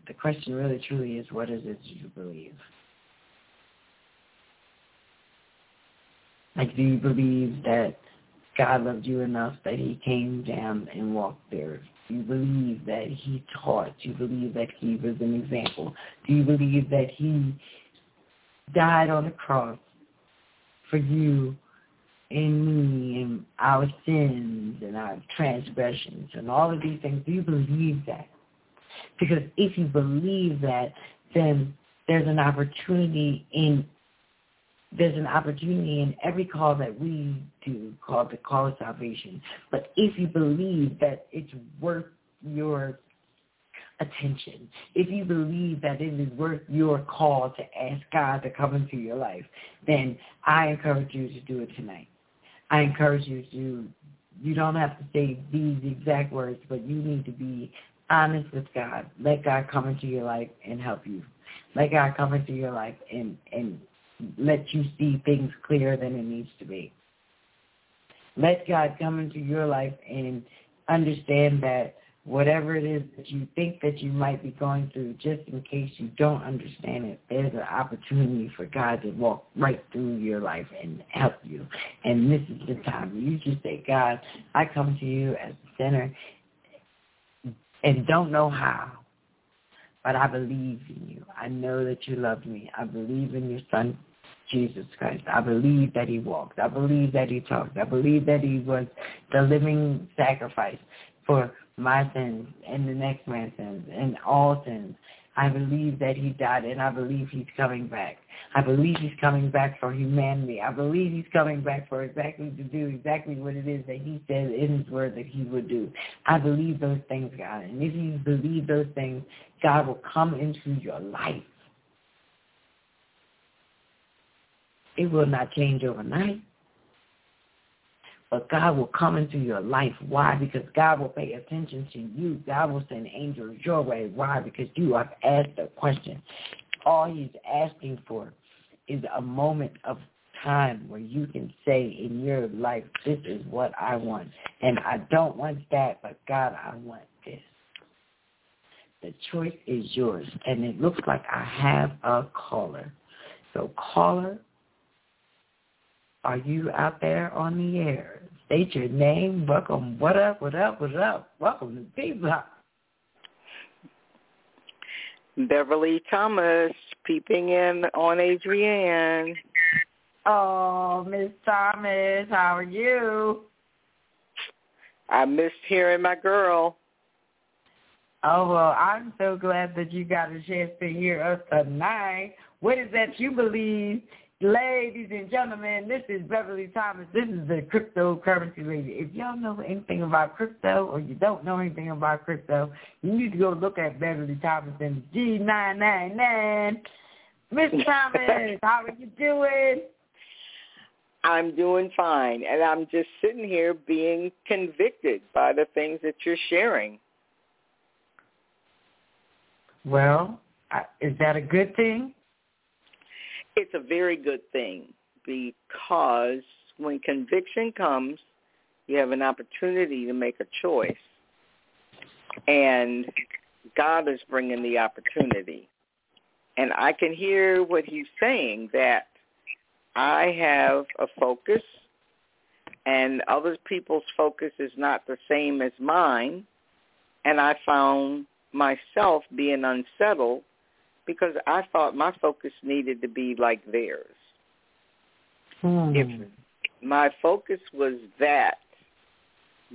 Speaker 2: The question really truly is what is it you believe? Like, do you believe that God loved you enough that he came down and walked there? You believe that he taught? Do you believe that he was an example? Do you believe that he died on the cross for you and me and our sins and our transgressions and all of these things? Do you believe that? Because if you believe that, then there's an opportunity in there's an opportunity in every call that we do call the call of salvation. But if you believe that it's worth your attention, if you believe that it is worth your call to ask God to come into your life, then I encourage you to do it tonight. I encourage you to, you don't have to say these exact words, but you need to be honest with God. Let God come into your life and help you. Let God come into your life and, and let you see things clearer than it needs to be. Let God come into your life and understand that whatever it is that you think that you might be going through, just in case you don't understand it, there's an opportunity for God to walk right through your life and help you. And this is the time you just say, God, I come to you as a sinner and don't know how. But I believe in you. I know that you love me. I believe in your son, Jesus Christ. I believe that he walked. I believe that he talked. I believe that he was the living sacrifice for my sins and the next man's sins and all sins. I believe that he died and I believe he's coming back. I believe he's coming back for humanity. I believe he's coming back for exactly to do exactly what it is that he said in his word that he would do. I believe those things, God. And if you believe those things, God will come into your life. It will not change overnight. But God will come into your life. Why? Because God will pay attention to you. God will send angels your way. Why? Because you have asked a question. All he's asking for is a moment of time where you can say in your life, this is what I want. And I don't want that, but God, I want this. The choice is yours. And it looks like I have a caller. So caller, are you out there on the air? State your name. Welcome. What up? What up? What up? Welcome to People.
Speaker 3: Beverly Thomas peeping in on Adrienne.
Speaker 2: Oh, Miss Thomas, how are you?
Speaker 3: I missed hearing my girl.
Speaker 2: Oh well, I'm so glad that you got a chance to hear us tonight. What is that you believe Ladies and gentlemen, this is Beverly Thomas. This is the cryptocurrency lady. If y'all know anything about crypto or you don't know anything about crypto, you need to go look at Beverly Thomas and G999. Miss <laughs> Thomas, how are you doing?
Speaker 3: I'm doing fine, and I'm just sitting here being convicted by the things that you're sharing.
Speaker 2: Well, is that a good thing?
Speaker 3: It's a very good thing because when conviction comes, you have an opportunity to make a choice. And God is bringing the opportunity. And I can hear what he's saying that I have a focus and other people's focus is not the same as mine. And I found myself being unsettled because I thought my focus needed to be like theirs.
Speaker 2: Hmm.
Speaker 3: If my focus was that,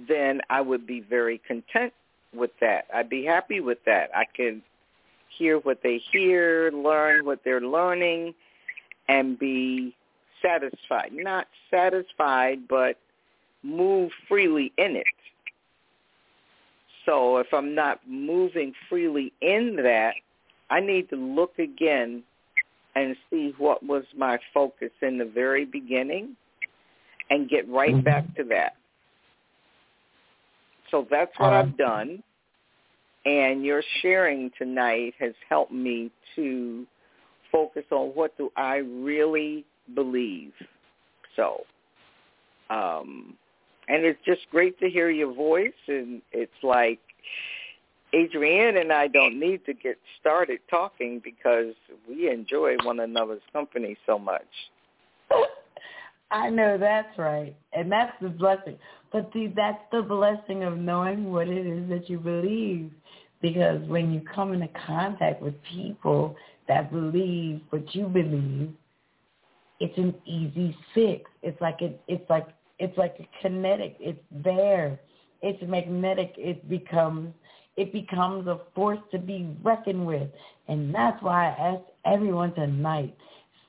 Speaker 3: then I would be very content with that. I'd be happy with that. I could hear what they hear, learn what they're learning, and be satisfied. Not satisfied, but move freely in it. So if I'm not moving freely in that, I need to look again and see what was my focus in the very beginning and get right mm-hmm. back to that. So that's what I've done. And your sharing tonight has helped me to focus on what do I really believe. So, um, and it's just great to hear your voice. And it's like, Adrienne and I don't need to get started talking because we enjoy one another's company so much. <laughs>
Speaker 2: I know that's right. And that's the blessing. But see, that's the blessing of knowing what it is that you believe. Because when you come into contact with people that believe what you believe, it's an easy fix. It's like it, it's like it's like a kinetic. It's there. It's magnetic. It becomes it becomes a force to be reckoned with. And that's why I ask everyone tonight,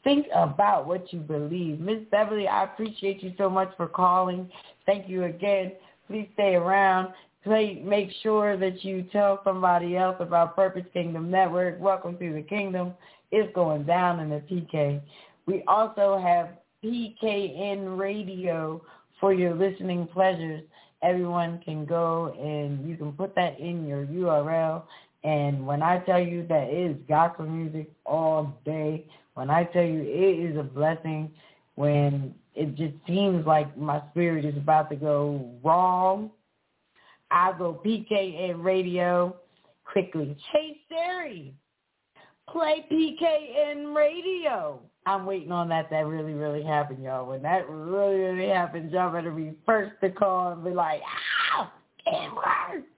Speaker 2: think about what you believe. Miss Beverly, I appreciate you so much for calling. Thank you again. Please stay around. Please make sure that you tell somebody else about Purpose Kingdom Network. Welcome to the kingdom. It's going down in the PK. We also have PKN Radio for your listening pleasures everyone can go and you can put that in your URL. And when I tell you that it is gospel music all day, when I tell you it is a blessing, when it just seems like my spirit is about to go wrong, I go PKN radio quickly. Chase Siri, play PKN radio. I'm waiting on that that really, really happen, y'all. When that really, really happens, y'all better be first to call and be like, ah, it worked.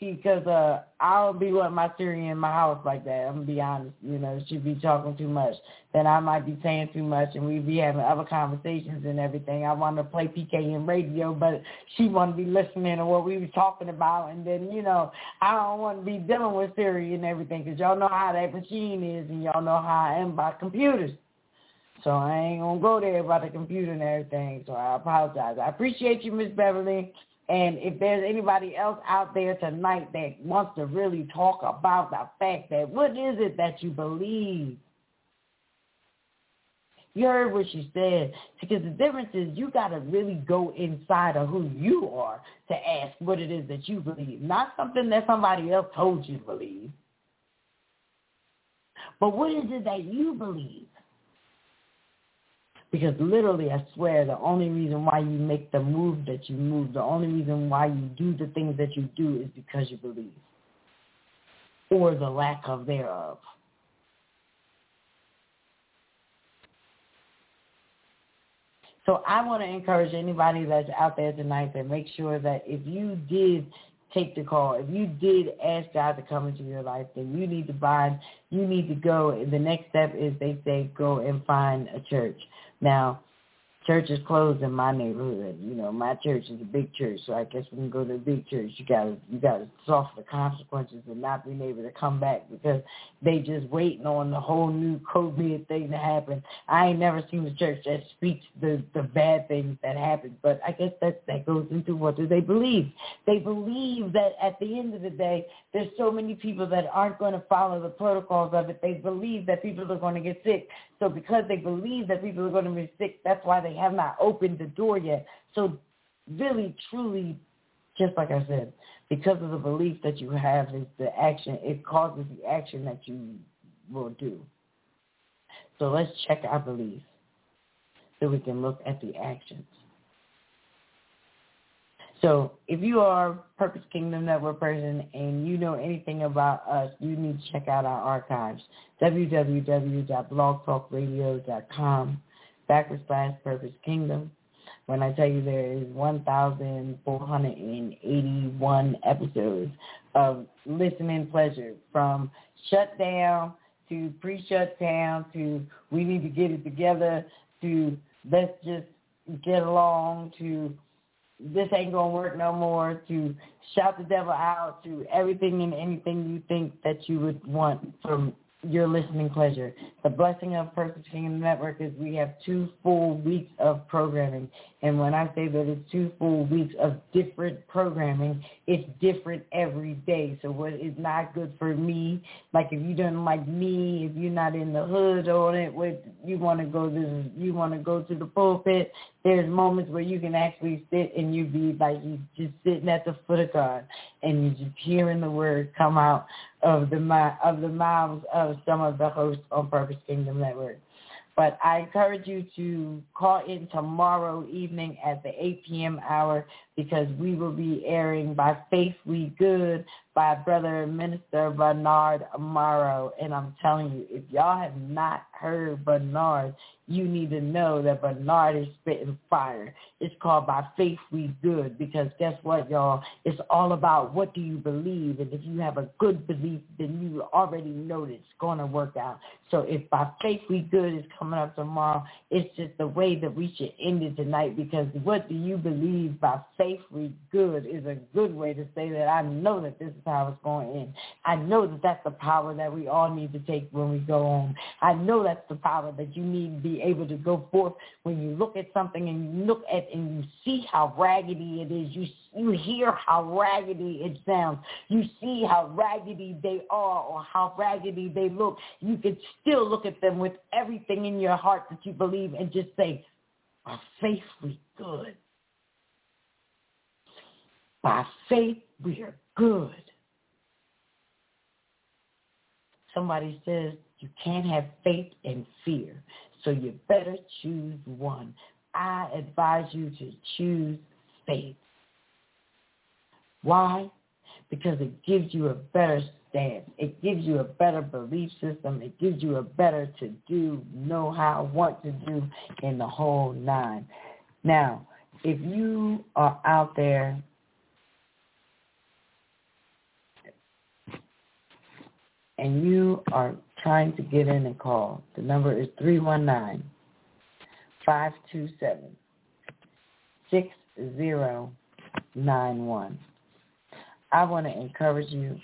Speaker 2: Because uh, I don't be wanting my Siri in my house like that. I'm gonna be honest. You know, she'd be talking too much. Then I might be saying too much, and we'd be having other conversations and everything. I want to play PKN radio, but she want to be listening to what we were talking about. And then you know, I don't want to be dealing with Siri and everything because y'all know how that machine is, and y'all know how I am about computers. So I ain't gonna go there about the computer and everything. So I apologize. I appreciate you, Miss Beverly. And if there's anybody else out there tonight that wants to really talk about the fact that what is it that you believe? You heard what she said. Because the difference is you got to really go inside of who you are to ask what it is that you believe. Not something that somebody else told you to believe. But what is it that you believe? Because literally, I swear, the only reason why you make the move that you move, the only reason why you do the things that you do is because you believe. Or the lack of thereof. So I want to encourage anybody that's out there tonight to make sure that if you did take the call, if you did ask God to come into your life, then you need to find, you need to go. And The next step is they say go and find a church. Now, church is closed in my neighborhood. You know, my church is a big church, so I guess when you go to a big church, you gotta you gotta suffer the consequences of not being able to come back because they just waiting on the whole new COVID thing to happen. I ain't never seen a church that speaks the the bad things that happen, but I guess that that goes into what do they believe? They believe that at the end of the day, there's so many people that aren't going to follow the protocols of it. They believe that people are going to get sick. So because they believe that people are going to be sick, that's why they have not opened the door yet. So really, truly, just like I said, because of the belief that you have is the action, it causes the action that you will do. So let's check our belief so we can look at the actions. So if you are Purpose Kingdom Network person and you know anything about us, you need to check out our archives, www.blogtalkradio.com backward slash Purpose Kingdom. When I tell you there is 1,481 episodes of listening pleasure from shutdown to pre-shutdown to we need to get it together to let's just get along to this ain't gonna work no more to shout the devil out to everything and anything you think that you would want from your listening pleasure. The blessing of Purpose Kingdom Network is we have two full weeks of programming. And when I say that it's two full weeks of different programming, it's different every day. So what is not good for me, like if you don't like me, if you're not in the hood on it, with you want to go to you want to go to the pulpit, there's moments where you can actually sit and you be like you just sitting at the foot of God and you're just hearing the word come out of the of the mouths of some of the hosts on Purpose Kingdom Network. But I encourage you to call in tomorrow evening at the 8 p.m. hour because we will be airing By Faith We Good by Brother Minister Bernard Amaro. And I'm telling you, if y'all have not heard Bernard, you need to know that Bernard is spitting fire. It's called By Faith We Good because guess what, y'all? It's all about what do you believe. And if you have a good belief, then you already know that it's going to work out. So if By Faith We Good is coming up tomorrow, it's just the way that we should end it tonight because what do you believe by faith we good is a good way to say that I know that this is how it's going in. I know that that's the power that we all need to take when we go home. I know that's the power that you need to be able to go forth when you look at something and you look at and you see how raggedy it is. You you hear how raggedy it sounds. You see how raggedy they are or how raggedy they look. You can still look at them with everything in your heart that you believe and just say, "Are faithfully good." By faith, we are good. Somebody says you can't have faith and fear, so you better choose one. I advise you to choose faith. Why? Because it gives you a better stance. It gives you a better belief system. It gives you a better to do, know how, what to do in the whole nine. Now, if you are out there and you are trying to get in and call, the number is 319 527 6091. I want to encourage you.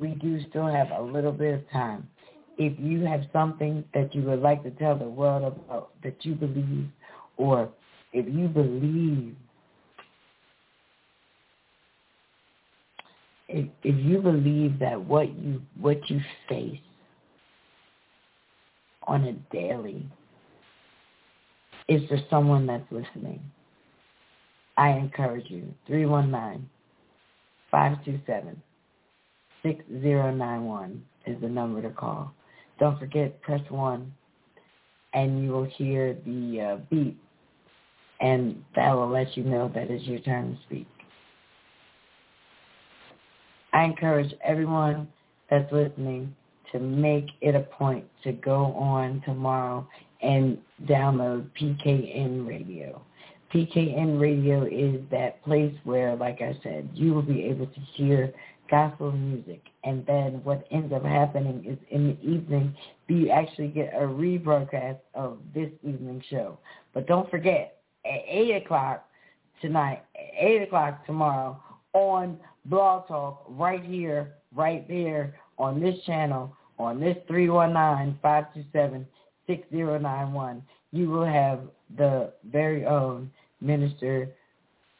Speaker 2: We do still have a little bit of time. If you have something that you would like to tell the world about that you believe, or if you believe, if, if you believe that what you what you face on a daily is for someone that's listening, I encourage you. 319 527 6091 is the number to call. Don't forget, press 1 and you will hear the uh, beep and that will let you know that it's your turn to speak. I encourage everyone that's listening to make it a point to go on tomorrow and download PKN Radio. PKN Radio is that place where, like I said, you will be able to hear gospel music. And then what ends up happening is in the evening, you actually get a rebroadcast of this evening show. But don't forget, at 8 o'clock tonight, 8 o'clock tomorrow on Blog Talk, right here, right there on this channel, on this 319-527-6091, you will have the very own Minister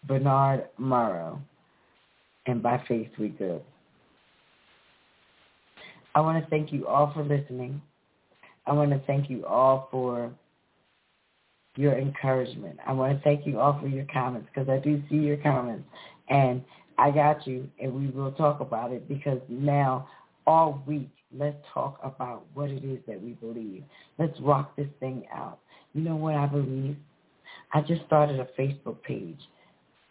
Speaker 2: Bernard Morrow, and by faith we go. I want to thank you all for listening. I want to thank you all for your encouragement. I want to thank you all for your comments because I do see your comments. And I got you, and we will talk about it because now all week, let's talk about what it is that we believe. Let's rock this thing out. You know what I believe? I just started a Facebook page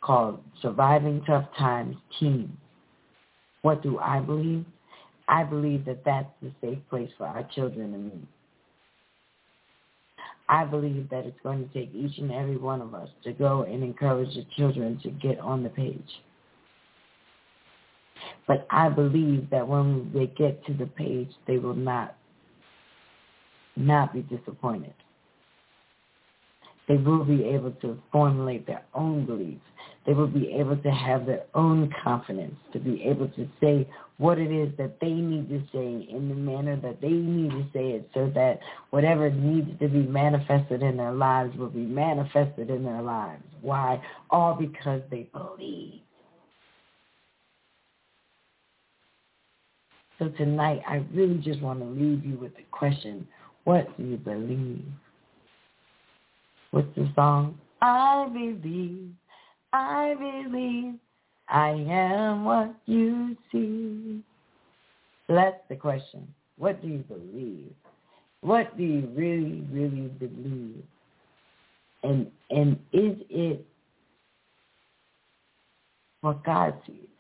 Speaker 2: called Surviving Tough Times Team. What do I believe? I believe that that's the safe place for our children and me. I believe that it's going to take each and every one of us to go and encourage the children to get on the page. But I believe that when they get to the page, they will not not be disappointed they will be able to formulate their own beliefs. They will be able to have their own confidence, to be able to say what it is that they need to say in the manner that they need to say it so that whatever needs to be manifested in their lives will be manifested in their lives. Why? All because they believe. So tonight, I really just want to leave you with the question, what do you believe? What's the song? I believe, I believe, I am what you see. That's the question. What do you believe? What do you really, really believe? And and is it what God sees?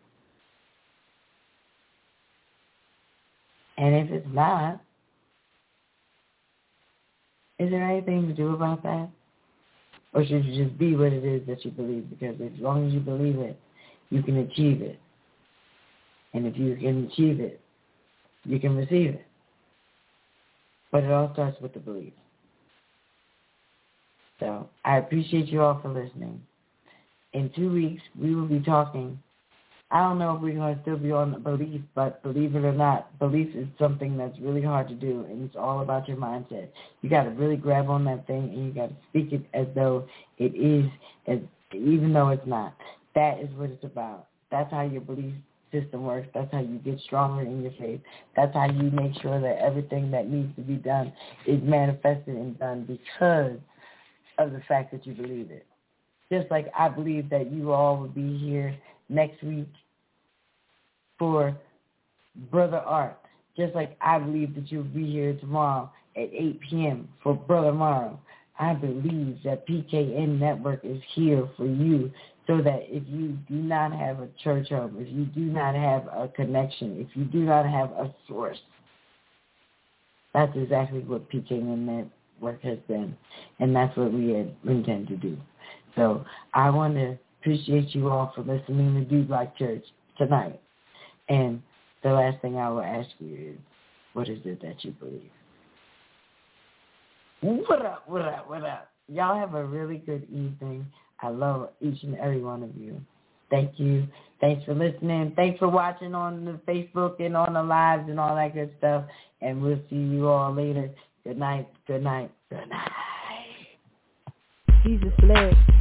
Speaker 2: And if it's not, is there anything to do about that? Or should you just be what it is that you believe? Because as long as you believe it, you can achieve it. And if you can achieve it, you can receive it. But it all starts with the belief. So I appreciate you all for listening. In two weeks, we will be talking I don't know if we're going to still be on belief, but believe it or not, belief is something that's really hard to do, and it's all about your mindset. You got to really grab on that thing, and you got to speak it as though it is, as even though it's not. That is what it's about. That's how your belief system works. That's how you get stronger in your faith. That's how you make sure that everything that needs to be done is manifested and done because of the fact that you believe it. Just like I believe that you all will be here next week for Brother Art, just like I believe that you'll be here tomorrow at 8 p.m. for Brother Morrow. I believe that PKN Network is here for you so that if you do not have a church home, if you do not have a connection, if you do not have a source, that's exactly what PKN Network has been, and that's what we intend to do. So I want to appreciate you all for listening to D-Block Church tonight. And the last thing I will ask you is, What is it that you believe? What up, what up, what up? Y'all have a really good evening. I love each and every one of you. Thank you. Thanks for listening. Thanks for watching on the Facebook and on the lives and all that good stuff. And we'll see you all later. Good night. Good night. Good night.
Speaker 1: Jesus bled.